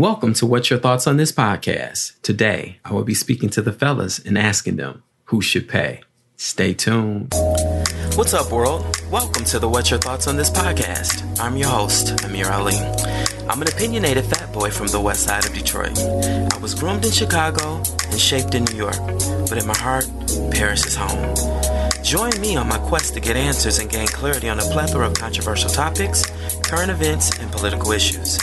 Welcome to What's Your Thoughts on This podcast. Today, I will be speaking to the fellas and asking them who should pay. Stay tuned. What's up, world? Welcome to the What's Your Thoughts on This podcast. I'm your host, Amir Ali. I'm an opinionated fat boy from the west side of Detroit. I was groomed in Chicago and shaped in New York, but in my heart, Paris is home. Join me on my quest to get answers and gain clarity on a plethora of controversial topics, current events, and political issues.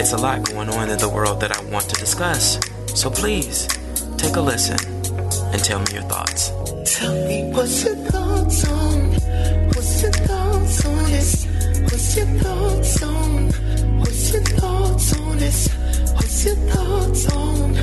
It's a lot going on in the world that I want to discuss. So please, take a listen and tell me your thoughts. Tell me what's your thoughts on? What's your thoughts on this? What's your thoughts on? What's your thoughts on this? What's your thoughts on?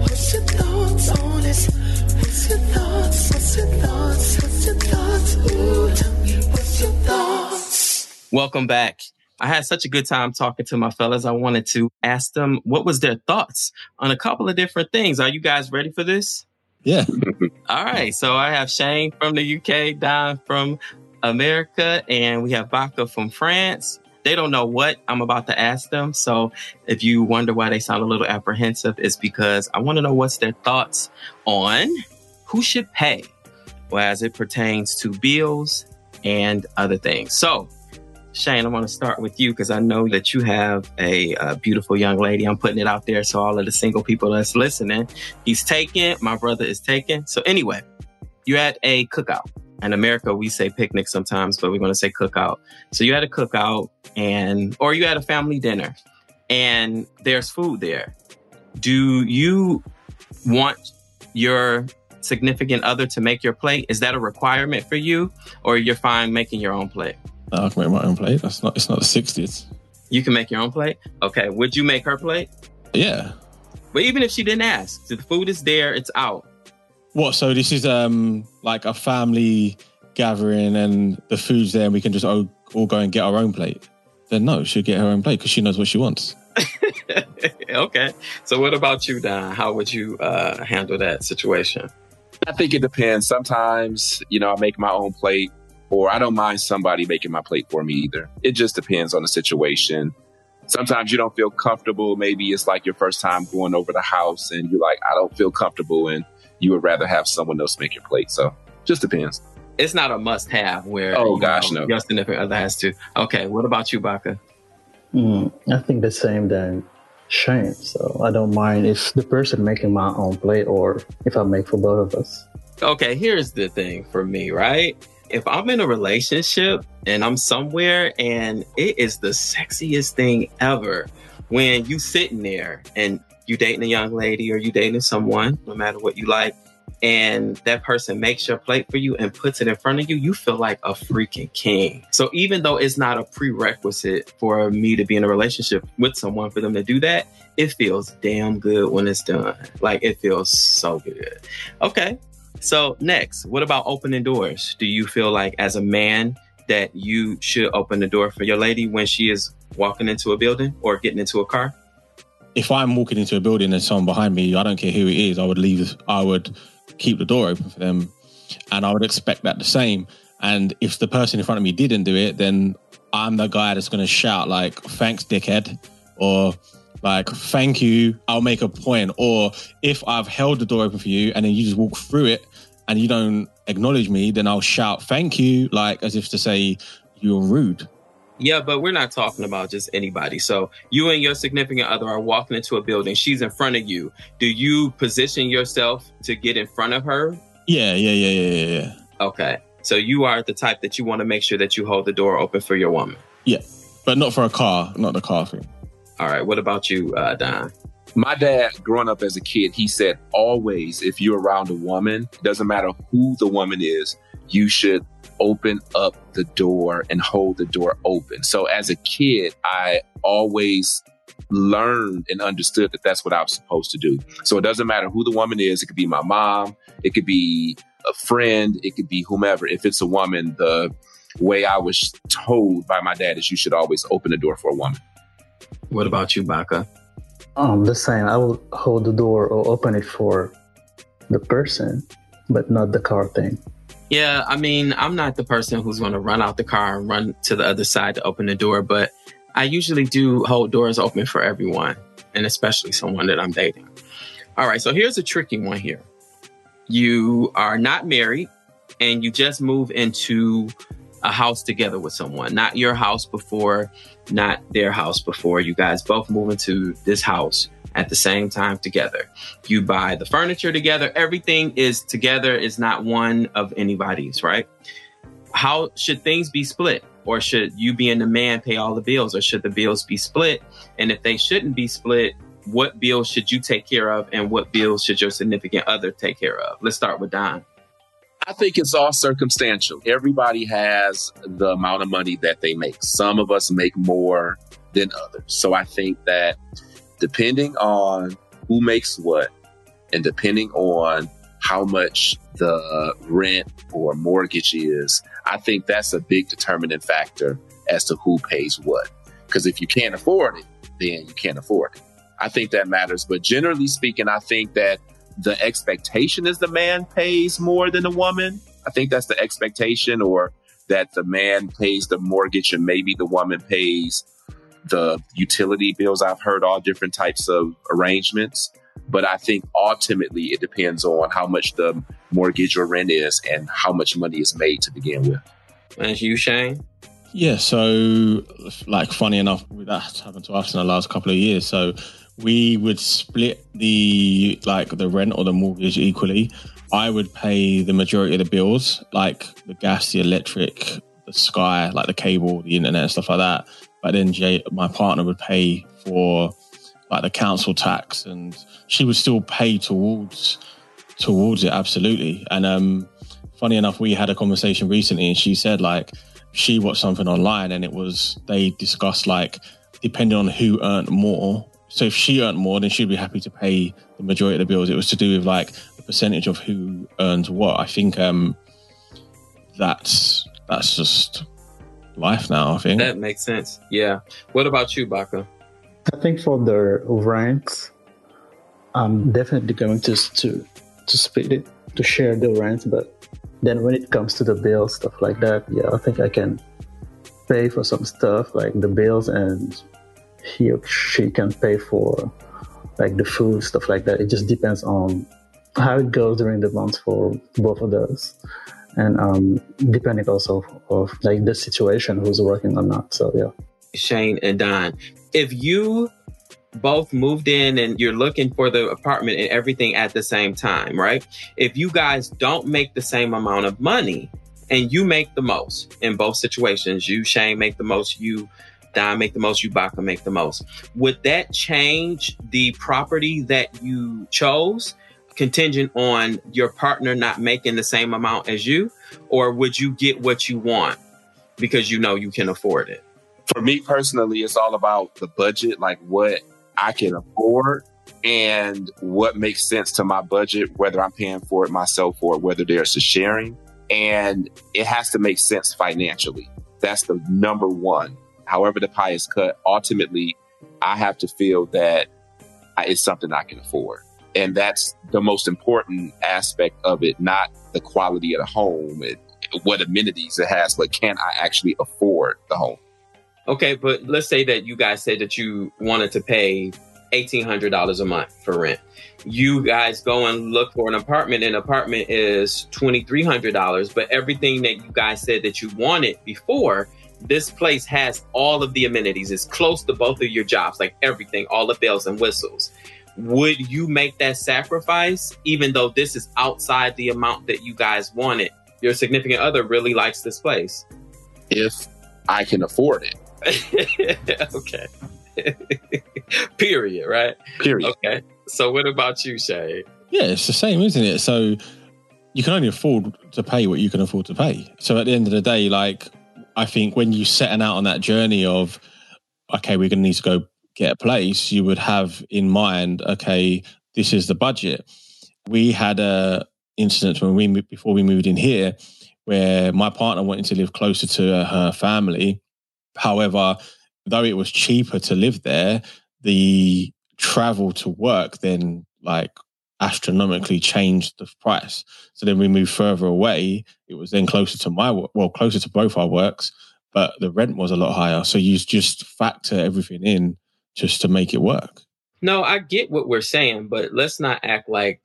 What's your thoughts on this? What's your thoughts? What's your thoughts? What's your thoughts? Ooh, tell me what's your thoughts? Welcome back. I had such a good time talking to my fellas. I wanted to ask them what was their thoughts on a couple of different things. Are you guys ready for this? Yeah. All right. So I have Shane from the UK, Don from America, and we have Baka from France. They don't know what I'm about to ask them. So if you wonder why they sound a little apprehensive, it's because I want to know what's their thoughts on who should pay well, as it pertains to bills and other things. So Shane, I want to start with you because I know that you have a, a, beautiful young lady. I'm putting it out there so all of the single people that's listening, he's taken. My brother is taken. So anyway, you're at a cookout. In America, we say picnic sometimes, but we're going to say cookout. So you had a cookout and, or you had a family dinner and there's food there. Do you want your significant other to make your plate? Is that a requirement for you or you're fine making your own plate? I can make my own plate. That's not. It's not the sixties. You can make your own plate. Okay. Would you make her plate? Yeah. But even if she didn't ask, the food is there. It's out. What? So this is um like a family gathering, and the food's there, and we can just all, all go and get our own plate. Then no, she'll get her own plate because she knows what she wants. okay. So what about you, Don? How would you uh, handle that situation? I think it depends. Sometimes, you know, I make my own plate or I don't mind somebody making my plate for me either. It just depends on the situation. Sometimes you don't feel comfortable. Maybe it's like your first time going over the house and you're like, I don't feel comfortable. And you would rather have someone else make your plate. So just depends. It's not a must have where, oh gosh, know, no. Your significant other has to. Okay. What about you, Baka? Mm, I think the same than Shane. So I don't mind if the person making my own plate or if I make for both of us. Okay. Here's the thing for me, right? If I'm in a relationship and I'm somewhere and it is the sexiest thing ever when you sitting there and you dating a young lady or you dating someone, no matter what you like, and that person makes your plate for you and puts it in front of you, you feel like a freaking king. So even though it's not a prerequisite for me to be in a relationship with someone for them to do that, it feels damn good when it's done. Like it feels so good. Okay. So, next, what about opening doors? Do you feel like as a man that you should open the door for your lady when she is walking into a building or getting into a car? If I'm walking into a building and someone behind me, I don't care who it is, I would leave, I would keep the door open for them. And I would expect that the same. And if the person in front of me didn't do it, then I'm the guy that's going to shout, like, thanks, dickhead, or like thank you i'll make a point or if i've held the door open for you and then you just walk through it and you don't acknowledge me, then I'll shout thank you, like as if to say you're rude. Yeah, but we're not talking about just anybody. So you and your significant other are walking into a building. She's in front of you. Do you position yourself to get in front of her? Yeah, yeah, yeah, yeah, yeah, yeah. Okay. So you are the type that you want to make sure that you hold the door open for your woman. Yeah, but not for a car, not the car thing. All right. What about you, uh, Don? My dad, growing up as a kid, he said, always, if you're around a woman, doesn't matter who the woman is, you should open up the door and hold the door open. So as a kid, I always learned and understood that that's what I was supposed to do. So it doesn't matter who the woman is. It could be my mom. It could be a friend. It could be whomever. If it's a woman, the way I was told by my dad is you should always open the door for a woman. What about you, Baka? Um, the same. I will hold the door or open it for the person, but not the car thing. Yeah, I mean, I'm not the person who's going to run out the car and run to the other side to open the door, but I usually do hold doors open for everyone. and especially someone that I'm dating. All right, so here's a tricky one here. You are not married and you just move into a house together with someone, not your house before, not their house before. You guys both move into this house at the same time together. You buy the furniture together, everything is together, is not one of anybody's, right? How should things be split? Or should you being the man pay all the bills? Or should the bills be split? And if they shouldn't be split, what bills should you take care of and what bills should your significant other take care of? Let's start with Don. I think it's all circumstantial. Everybody has the amount of money that they make. Some of us make more than others. So I think that depending on who makes what and depending on how much the rent or mortgage is, I think that's a big determining factor as to who pays what. Because if you can't afford it, then you can't afford it. I think that matters. But generally speaking, I think that the expectation is the man pays more than the woman. I think that's the expectation, or that the man pays the mortgage and maybe the woman pays the utility bills. I've heard all different types of arrangements, but I think ultimately it depends on how much the mortgage or rent is and how much money is made to begin with. And you, Shane? Yeah, so like funny enough, that's happened to us in the last couple of years. So we would split the like the rent or the mortgage equally. I would pay the majority of the bills, like the gas, the electric, the sky, like the cable, the internet, and stuff like that. But then Jay, my partner would pay for like the council tax, and she would still pay towards towards it absolutely. And um, funny enough, we had a conversation recently, and she said like she watched something online, and it was they discussed like depending on who earned more. So if she earned more, then she'd be happy to pay the majority of the bills. It was to do with like the percentage of who earns what. I think um, that's that's just life now. I think That makes sense. Yeah. What about you, Baka? I think for the rent, I'm definitely going to to to split it to share the rent. But then when it comes to the bills, stuff like that, yeah, I think I can pay for some stuff like the bills, and he or she can pay for like the food, stuff like that. It just depends on how it goes during the month for both of those. And um, depending also of like the situation, who's working or not. So yeah. Shane and Don. If you both moved in and you're looking for the apartment and everything at the same time, right? If you guys don't make the same amount of money and you make the most in both situations, you, Shane, make the most, you, Don, make the most, you, Baka, make the most, would that change the property that you chose? Contingent on your partner not making the same amount as you, or would you get what you want because you know you can afford it? For me personally, it's all about the budget, like what I can afford and what makes sense to my budget, whether I'm paying for it myself or whether there's a sharing. And it has to make sense financially. That's the number one. However, the pie is cut, ultimately, I have to feel that it's something I can afford. And that's the most important aspect of it, not the quality of the home and what amenities it has, but can I actually afford the home? Okay, but let's say that you guys said that you wanted to pay eighteen hundred dollars a month for rent. You guys go and look for an apartment. An apartment is twenty three hundred dollars, but everything that you guys said that you wanted before, this place has all of the amenities. It's close to both of your jobs, like everything, all the bells and whistles. Would you make that sacrifice, even though this is outside the amount that you guys wanted? Your significant other really likes this place. If I can afford it. okay. Period, right? Period. Okay. So what about you, Shay? Yeah, it's the same, isn't it? So you can only afford to pay what you can afford to pay. So at the end of the day, like I think when you setting out on that journey of okay, we're gonna need to go get a place, you would have in mind, okay, this is the budget. We had a incident when we before we moved in here where my partner wanted to live closer to her family. However, though it was cheaper to live there, the travel to work then like astronomically changed the price. So then we moved further away. It was then closer to my work, well, closer to both our works, but the rent was a lot higher. So you just factor everything in just to make it work. No, I get what we're saying, but let's not act like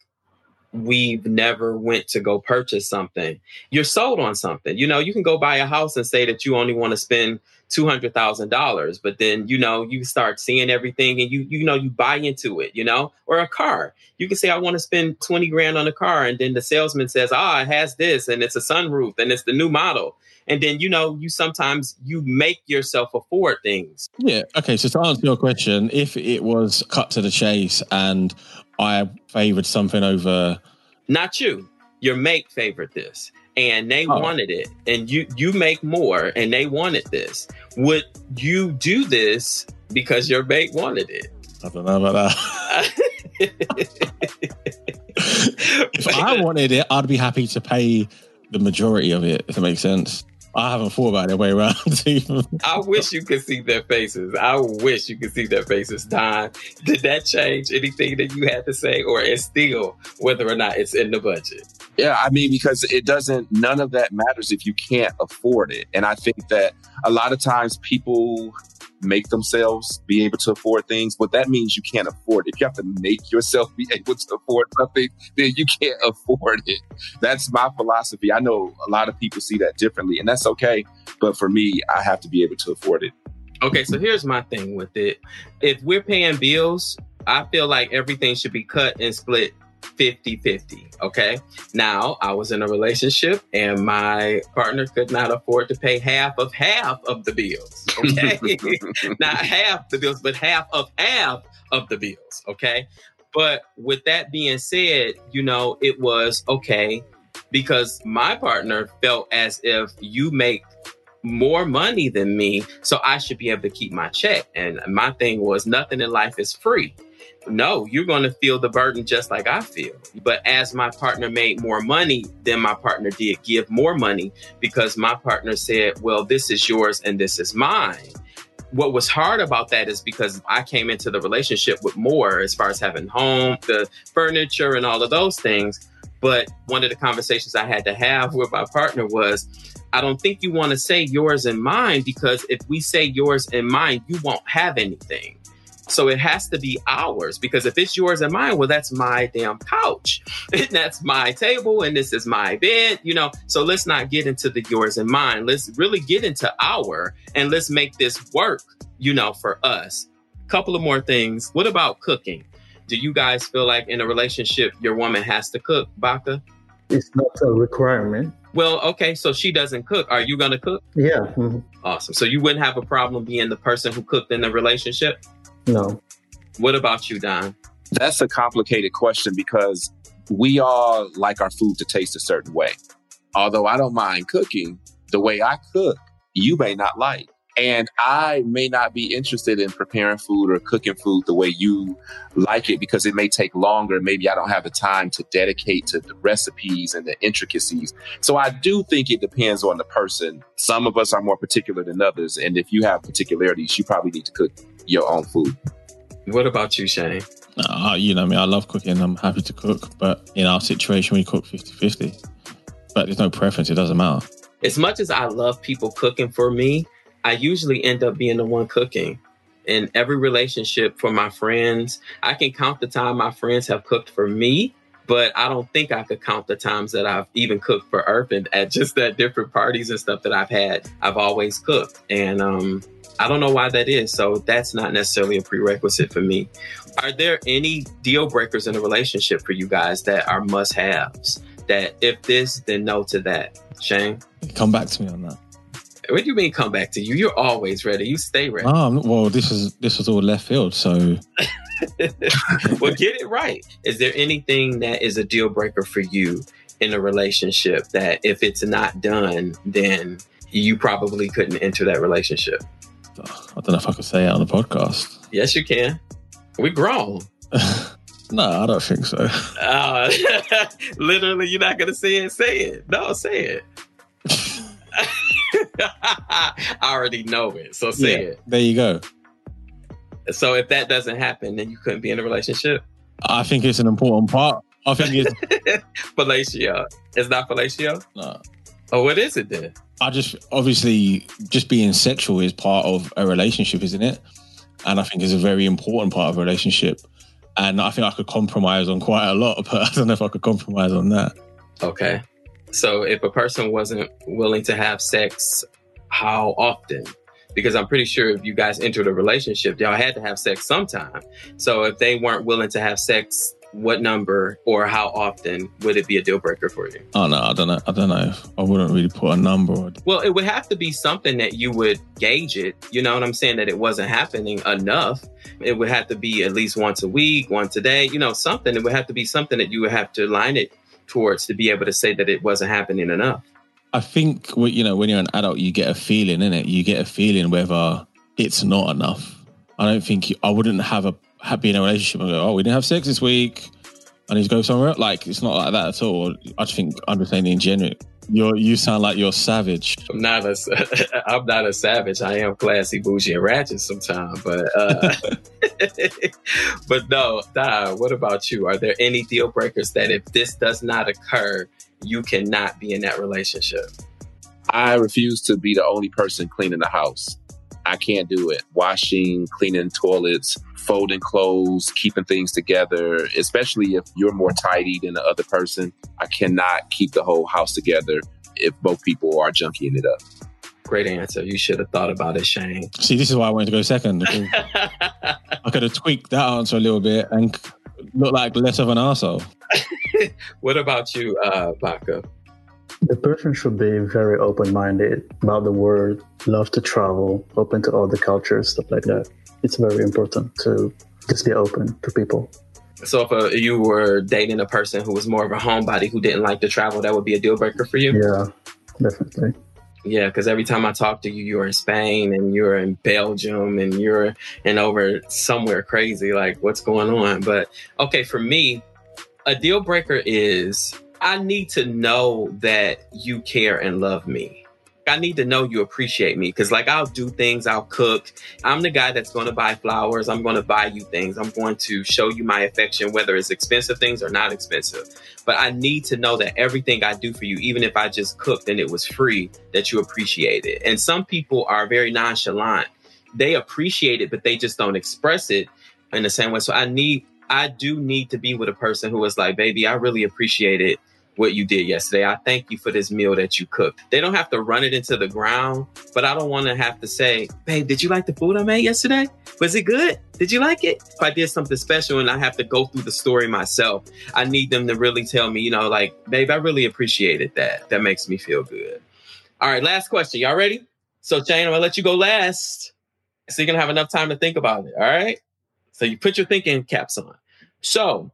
we've never went to go purchase something. You're sold on something. You know, you can go buy a house and say that you only want to spend two hundred thousand dollars, but then you know you start seeing everything and you you know you buy into it. You know, or a car. You can say I want to spend twenty grand on a car, and then the salesman says, ah, it has this, and it's a sunroof, and it's the new model. And then you know you sometimes you make yourself afford things. Yeah. Okay. So to answer your question, if it was cut to the chase and I favored something over, Not you. Your mate favored this, and they Oh. wanted it, and you you make more, and they wanted this. Would you do this because your mate wanted it? I don't know about that. if I wanted it, I'd be happy to pay the majority of it. If it makes sense. I haven't thought about it the way around. I wish you could see their faces. I wish you could see their faces. Time did that change anything that you had to say, or it's still whether or not it's in the budget? Yeah, I mean, because it doesn't, none of that matters if you can't afford it. And I think that a lot of times people make themselves be able to afford things, but that means you can't afford it. If you have to make yourself be able to afford something, then you can't afford it. That's my philosophy. I know a lot of people see that differently, and that's okay. But for me, I have to be able to afford it. Okay, so here's my thing with it. If we're paying bills, I feel like everything should be cut and split 50 50. Okay. Now, I was in a relationship and my partner could not afford to pay half of half of the bills. Okay. not half the bills, but half of half of the bills. Okay. But with that being said, you know, it was okay because my partner felt as if you make more money than me, so I should be able to keep my check. And my thing was nothing in life is free. No, you're going to feel the burden just like I feel. But as my partner made more money than my partner did give more money because my partner said, Well, this is yours and this is mine. What was hard about that is because I came into the relationship with more as far as having home, the furniture, and all of those things. But one of the conversations I had to have with my partner was, I don't think you want to say yours and mine because if we say yours and mine, you won't have anything. So it has to be ours because if it's yours and mine, well, that's my damn couch. And that's my table and this is my bed, you know. So let's not get into the yours and mine. Let's really get into our and let's make this work, you know, for us. Couple of more things. What about cooking? Do you guys feel like in a relationship your woman has to cook, Baka? It's not a requirement. Well, okay, so she doesn't cook. Are you gonna cook? Yeah. mhm. Awesome. So you wouldn't have a problem being the person who cooked in the relationship? No. What about you, Don? That's a complicated question because we all like our food to taste a certain way. Although I don't mind cooking, the way I cook, you may not like. And I may not be interested in preparing food or cooking food the way you like it because it may take longer. Maybe I don't have the time to dedicate to the recipes and the intricacies. So I do think it depends on the person. Some of us are more particular than others. And if you have particularities, you probably need to cook your own food. What about you, Shane? Uh, you know me, I love cooking. I'm happy to cook, but in our situation, we cook 50 50. But there's no preference, it doesn't matter. As much as I love people cooking for me, I usually end up being the one cooking. In every relationship for my friends, I can count the time my friends have cooked for me, but I don't think I could count the times that I've even cooked for Urban at just that different parties and stuff that I've had. I've always cooked. And um, I don't know why that is. So that's not necessarily a prerequisite for me. Are there any deal breakers in a relationship for you guys that are must haves? That if this, then no to that? Shane? Come back to me on that. What do you mean come back to you? You're always ready. You stay ready. Oh, well, this is this was all left field. So well, get it right. Is there anything that is a deal breaker for you in a relationship that if it's not done, then you probably couldn't enter that relationship? I don't know if I could say it on the podcast. Yes, you can. We grown. no, I don't think so. Uh, literally, you're not gonna say it. Say it. No, say it. I already know it, so say Yeah, There you go. So if that doesn't happen, then you couldn't be in a relationship. I think it's an important part. I think it's Fellatio. It's not fellatio? no. Oh, what is it then? I just obviously just being sexual is part of a relationship, isn't it? and I think it's a very important part of a relationship. And I think I could compromise on quite a lot, but I don't know if I could compromise on that. Okay. So if a person wasn't willing to have sex, how often? Because I'm pretty sure if you guys entered a relationship, y'all had to have sex sometime. So if they weren't willing to have sex, what number or how often would it be a deal breaker for you? Oh no, I don't know. I don't know. I wouldn't really put a number. on Well, it would have to be something that you would gauge it. You know what I'm saying? That it wasn't happening enough. It would have to be at least once a week, once a day, you know, something. It would have to be something that you would have to line it towards to be able to say that it wasn't happening enough. I think you know when you're an adult, you get a feeling in it. You get a feeling whether it's not enough. I don't think you, I wouldn't have a happy in a relationship and go, oh, we didn't have sex this week. I need to go somewhere. Like it's not like that at all. I just think understanding genuine. You you sound like you're savage. I'm not a, I'm not a savage. I am classy, bougie, and ratchet sometimes, but uh, but no. Nah, what about you? Are there any deal breakers that if this does not occur, you cannot be in that relationship? I refuse to be the only person cleaning the house. I can't do it. Washing, cleaning toilets, folding clothes, keeping things together, especially if you're more tidy than the other person. I cannot keep the whole house together if both people are junkying it up. Great answer. You should have thought about it, Shane. See, this is why I wanted to go second. I could have tweaked that answer a little bit and look like less of an arsehole. what about you, uh, Baka? The person should be very open minded about the world, love to travel, open to all the cultures, stuff like that. It's very important to just be open to people. So if uh, you were dating a person who was more of a homebody who didn't like to travel, that would be a deal breaker for you? Yeah, definitely. Yeah, because every time I talk to you, you're in Spain and you're in Belgium and you're in over somewhere crazy. Like, what's going on? But okay, for me, a deal breaker is I need to know that you care and love me. I need to know you appreciate me because, like, I'll do things, I'll cook. I'm the guy that's going to buy flowers. I'm going to buy you things. I'm going to show you my affection, whether it's expensive things or not expensive. But I need to know that everything I do for you, even if I just cooked and it was free, that you appreciate it. And some people are very nonchalant. They appreciate it, but they just don't express it in the same way. So I need, I do need to be with a person who is like, baby, I really appreciate it what you did yesterday. I thank you for this meal that you cooked. They don't have to run it into the ground, but I don't want to have to say, babe, did you like the food I made yesterday? Was it good? Did you like it? If I did something special and I have to go through the story myself, I need them to really tell me, you know, like, babe, I really appreciated that. That makes me feel good. All right, last question. Y'all ready? So, Shane, I'm to let you go last. So you're to have enough time to think about it. All right. So you put your thinking caps on. So,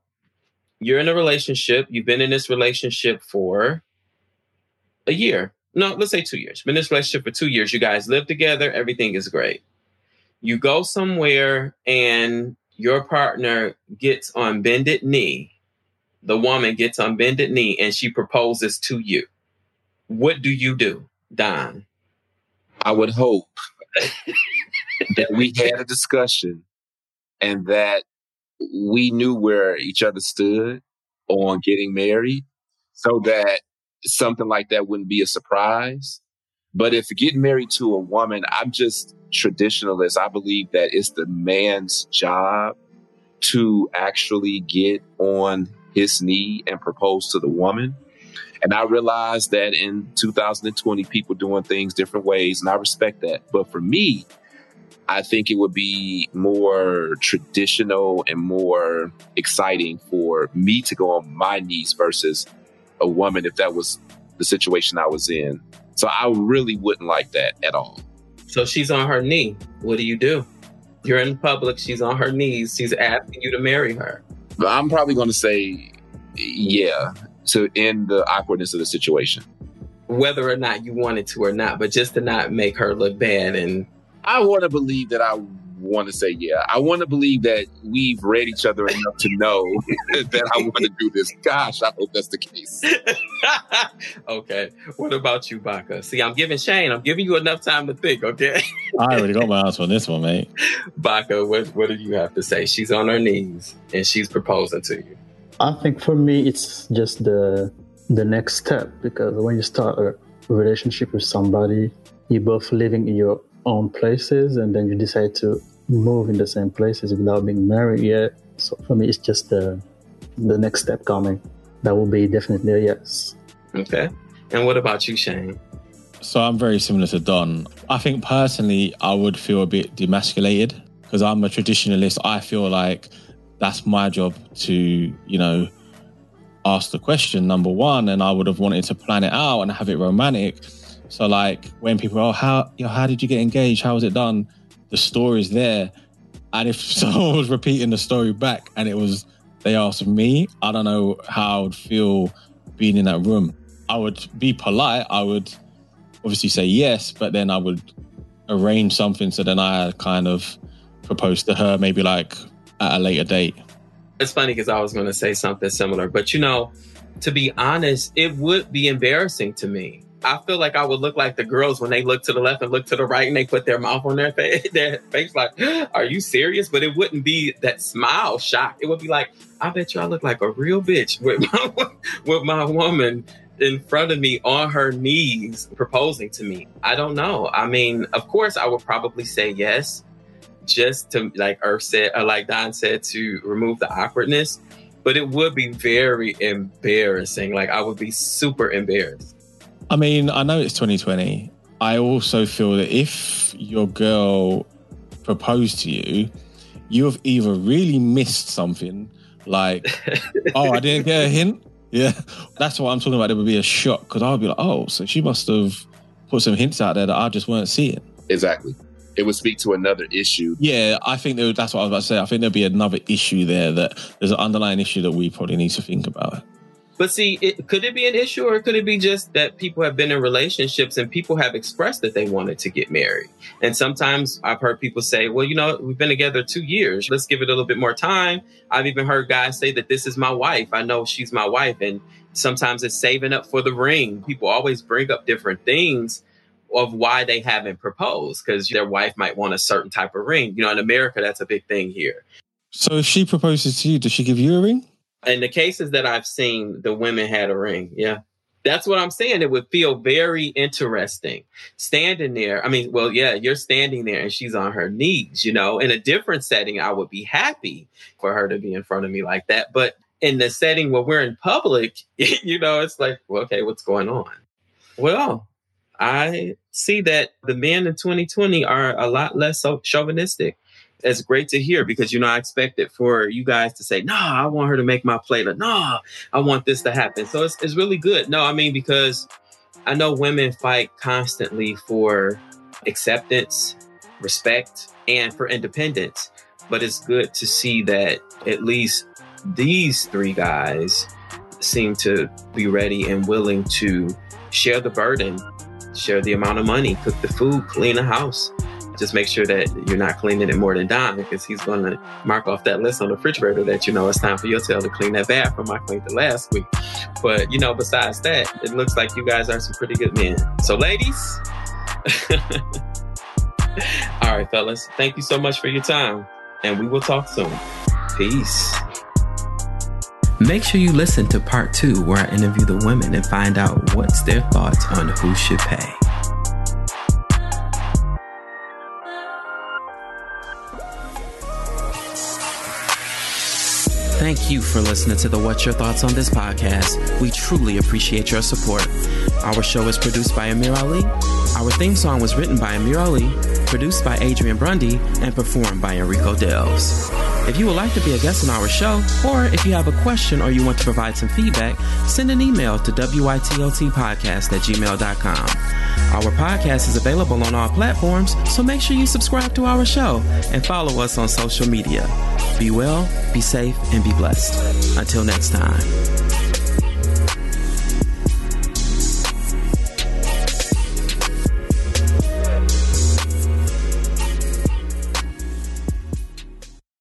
you're in a relationship. You've been in this relationship for a year. No, let's say two years. Been in this relationship for two years. You guys live together. Everything is great. You go somewhere and your partner gets on bended knee. The woman gets on bended knee and she proposes to you. What do you do, Don? I would hope that we had a discussion and that we knew where each other stood on getting married so that something like that wouldn't be a surprise. But if getting married to a woman, I'm just traditionalist. I believe that it's the man's job to actually get on his knee and propose to the woman. And I realized that in 2020, people doing things different ways, and I respect that. But for me, I think it would be more traditional and more exciting for me to go on my knees versus a woman if that was the situation I was in. So I really wouldn't like that at all. So she's on her knee. What do you do? You're in public. She's on her knees. She's asking you to marry her. I'm probably going to say, yeah, to end the awkwardness of the situation. Whether or not you wanted to or not, but just to not make her look bad. And I want to believe that I want to say, yeah. I want to believe that we've read each other enough to know that I want to do this. Gosh, I hope that's the case. okay. What about you, Baka? See, I'm giving Shane, I'm giving you enough time to think, okay? I already got my answer on this one, mate. Baka, what, what do you have to say? She's on her knees and she's proposing to you. I think for me, it's just the the next step because when you start a relationship with somebody, you're both living in your own places, and then you decide to move in the same places without being married yet. So for me, it's just the the next step coming. That will be definitely a yes. Okay. And what about you, Shane? So I'm very similar to Don. I think personally, I would feel a bit demasculated because I'm a traditionalist. I feel like that's my job to, you know, ask the question number one, and I would have wanted to plan it out and have it romantic. So like when people, oh, how, you know, how did you get engaged? How was it done? The story's there, and if someone was repeating the story back and it was they asked me, I don't know how I would feel being in that room. I would be polite. I would obviously say yes, but then I would arrange something so then I kind of propose to her maybe like at a later date. It's funny because I was going to say something similar, but you know, to be honest, it would be embarrassing to me. I feel like I would look like the girls when they look to the left and look to the right and they put their mouth on their face, their face like, are you serious? But it wouldn't be that smile shock. It would be like, I bet you I look like a real bitch with my, with my woman in front of me on her knees proposing to me. I don't know. I mean, of course, I would probably say yes, just to, like Earth said, or like Don said, to remove the awkwardness. But it would be very embarrassing. Like, I would be super embarrassed. I mean, I know it's 2020. I also feel that if your girl proposed to you, you have either really missed something, like, oh, I didn't get a hint. Yeah, that's what I'm talking about. It would be a shock because I would be like, oh, so she must have put some hints out there that I just weren't seeing. Exactly. It would speak to another issue. Yeah, I think there, that's what I was about to say. I think there'd be another issue there that there's an underlying issue that we probably need to think about. But see, it, could it be an issue or could it be just that people have been in relationships and people have expressed that they wanted to get married? And sometimes I've heard people say, well, you know, we've been together two years. Let's give it a little bit more time. I've even heard guys say that this is my wife. I know she's my wife. And sometimes it's saving up for the ring. People always bring up different things of why they haven't proposed because their wife might want a certain type of ring. You know, in America, that's a big thing here. So if she proposes to you, does she give you a ring? In the cases that I've seen, the women had a ring. Yeah. That's what I'm saying. It would feel very interesting standing there. I mean, well, yeah, you're standing there and she's on her knees, you know, in a different setting, I would be happy for her to be in front of me like that. But in the setting where we're in public, you know, it's like, well, okay, what's going on? Well, I see that the men in 2020 are a lot less chauvinistic it's great to hear because you know I expected for you guys to say, "Nah, I want her to make my plate," "Nah, I want this to happen." So it's it's really good. No, I mean because I know women fight constantly for acceptance, respect, and for independence. But it's good to see that at least these three guys seem to be ready and willing to share the burden, share the amount of money, cook the food, clean the house just make sure that you're not cleaning it more than Don because he's going to mark off that list on the refrigerator that you know it's time for your tail to clean that bathroom. I cleaned it last week. But, you know, besides that, it looks like you guys are some pretty good men. So, ladies, all right, fellas, thank you so much for your time and we will talk soon. Peace. Make sure you listen to part two where I interview the women and find out what's their thoughts on who should pay. Thank you for listening to the What's Your Thoughts on This podcast. We truly appreciate your support. Our show is produced by Amir Ali. Our theme song was written by Amir Ali, produced by Adrian Brundy, and performed by Enrico Delves. If you would like to be a guest on our show, or if you have a question or you want to provide some feedback, send an email to witltpodcast at gmail.com. Our podcast is available on all platforms, so make sure you subscribe to our show and follow us on social media. Be well, be safe, and be blessed. Until next time.